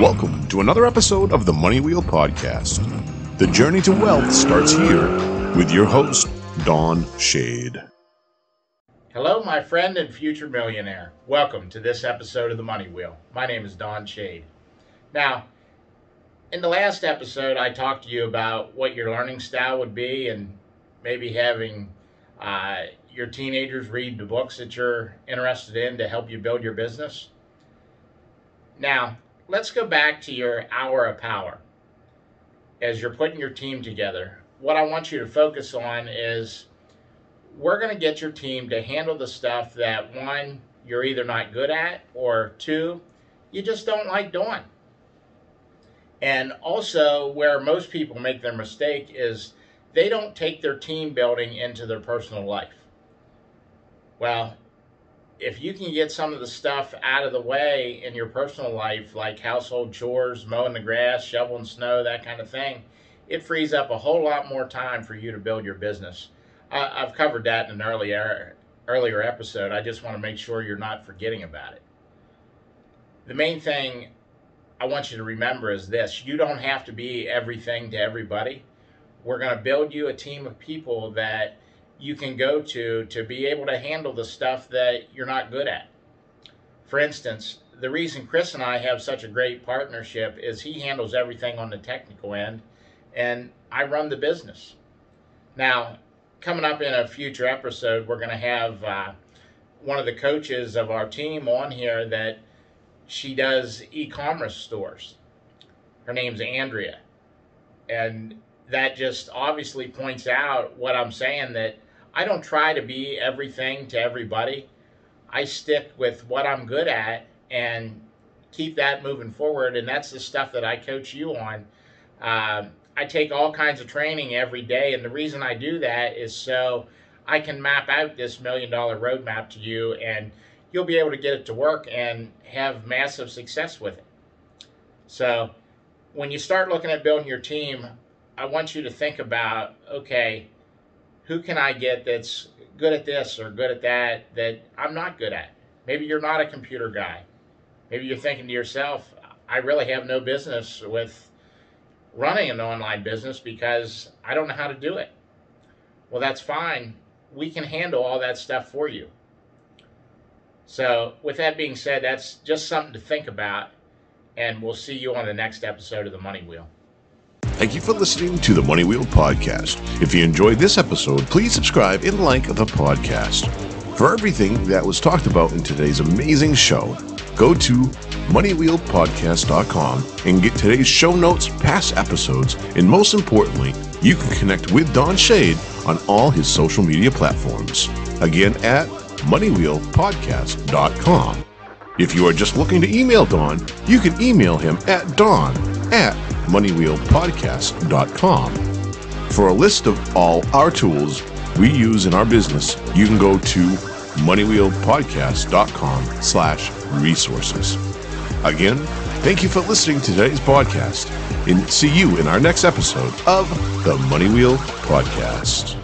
Welcome to another episode of the Money Wheel Podcast. The journey to wealth starts here with your host, Don Shade. Hello, my friend and future millionaire. Welcome to this episode of the Money Wheel. My name is Don Shade. Now, in the last episode, I talked to you about what your learning style would be and maybe having uh, your teenagers read the books that you're interested in to help you build your business. Now, let's go back to your hour of power. As you're putting your team together, what I want you to focus on is we're going to get your team to handle the stuff that one, you're either not good at, or two, you just don't like doing. And also, where most people make their mistake is they don't take their team building into their personal life. Well, if you can get some of the stuff out of the way in your personal life, like household chores, mowing the grass, shoveling snow, that kind of thing, it frees up a whole lot more time for you to build your business. I, have covered that in an earlier earlier episode. I just want to make sure you're not forgetting about it. The main thing I want you to remember is this: you don't have to be everything to everybody. We're going to build you a team of people that you can go to to be able to handle the stuff that you're not good at. For instance, the reason Chris and I have such a great partnership is he handles everything on the technical end and I run the business. Now, coming up in a future episode, we're going to have uh, one of the coaches of our team on here that she does e-commerce stores. Her name's Andrea. And that just obviously points out what I'm saying that I don't try to be everything to everybody. I stick with what I'm good at and keep that moving forward. And that's the stuff that I coach you on. Um, I take all kinds of training every day. And the reason I do that is so I can map out this million dollar roadmap to you and you'll be able to get it to work and have massive success with it. So when you start looking at building your team, I want you to think about okay, who can I get that's good at this or good at that that I'm not good at? Maybe you're not a computer guy. Maybe you're thinking to yourself, I really have no business with running an online business because I don't know how to do it. Well, that's fine. We can handle all that stuff for you. So, with that being said, that's just something to think about, and we'll see you on the next episode of the Money Wheel. Thank you for listening to the Money Wheel Podcast. If you enjoyed this episode, please subscribe and like the podcast. For everything that was talked about in today's amazing show, go to moneywheelpodcast.com and get today's show notes, past episodes, and most importantly, you can connect with Don Shade on all his social media platforms. Again, at moneywheelpodcast.com. If you are just looking to email Don, you can email him at don at moneywheelpodcast.com. For a list of all our tools we use in our business, you can go to moneywheelpodcast.com slash resources. Again, thank you for listening to today's podcast and see you in our next episode of the Money Wheel Podcast.